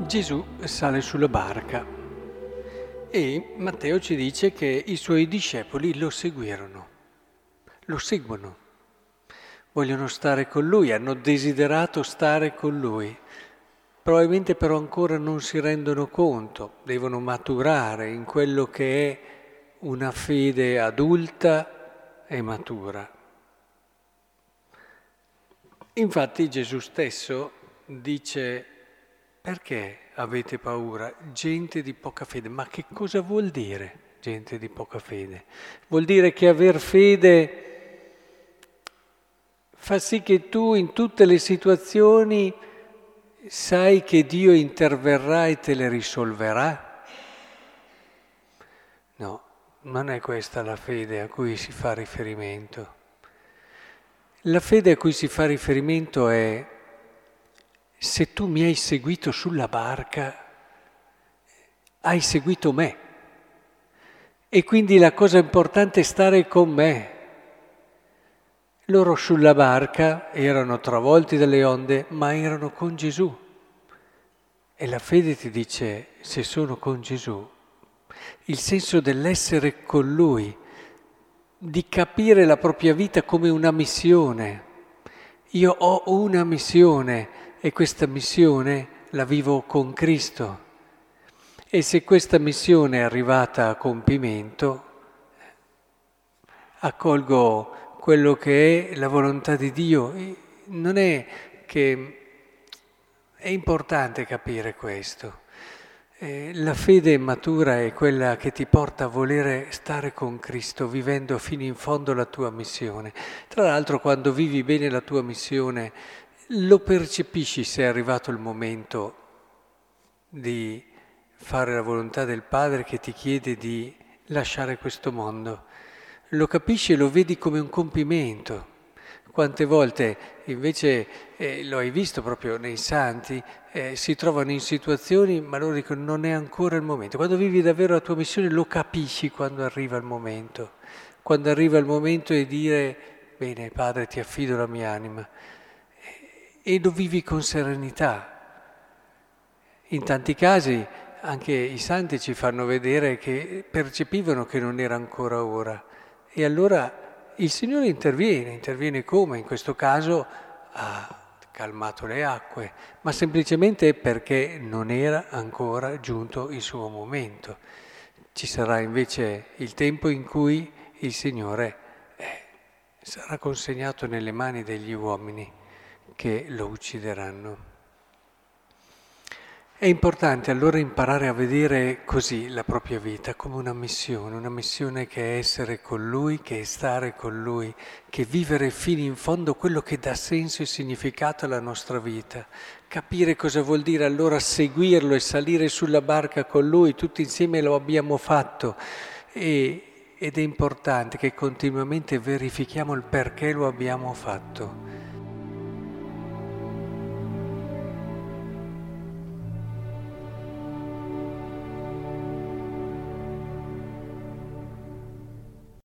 Gesù sale sulla barca e Matteo ci dice che i suoi discepoli lo seguirono, lo seguono, vogliono stare con lui, hanno desiderato stare con lui. Probabilmente però ancora non si rendono conto, devono maturare in quello che è una fede adulta e matura. Infatti Gesù stesso dice perché avete paura? Gente di poca fede. Ma che cosa vuol dire gente di poca fede? Vuol dire che aver fede fa sì che tu in tutte le situazioni sai che Dio interverrà e te le risolverà? No, non è questa la fede a cui si fa riferimento. La fede a cui si fa riferimento è se tu mi hai seguito sulla barca, hai seguito me. E quindi la cosa importante è stare con me. Loro sulla barca erano travolti dalle onde, ma erano con Gesù. E la fede ti dice, se sono con Gesù, il senso dell'essere con Lui, di capire la propria vita come una missione. Io ho una missione e questa missione la vivo con Cristo. E se questa missione è arrivata a compimento, accolgo quello che è la volontà di Dio. Non è che è importante capire questo. Eh, la fede matura è quella che ti porta a volere stare con Cristo, vivendo fino in fondo la tua missione. Tra l'altro, quando vivi bene la tua missione, lo percepisci se è arrivato il momento di fare la volontà del Padre che ti chiede di lasciare questo mondo. Lo capisci e lo vedi come un compimento. Quante volte invece, eh, lo hai visto proprio nei santi, eh, si trovano in situazioni ma loro dicono non è ancora il momento. Quando vivi davvero la tua missione lo capisci quando arriva il momento. Quando arriva il momento di dire bene Padre ti affido la mia anima e lo vivi con serenità. In tanti casi anche i santi ci fanno vedere che percepivano che non era ancora ora e allora il Signore interviene, interviene come? In questo caso ha calmato le acque, ma semplicemente perché non era ancora giunto il suo momento. Ci sarà invece il tempo in cui il Signore eh, sarà consegnato nelle mani degli uomini che lo uccideranno. È importante allora imparare a vedere così la propria vita come una missione, una missione che è essere con Lui, che è stare con Lui, che è vivere fino in fondo quello che dà senso e significato alla nostra vita, capire cosa vuol dire allora seguirlo e salire sulla barca con Lui, tutti insieme lo abbiamo fatto. E, ed è importante che continuamente verifichiamo il perché lo abbiamo fatto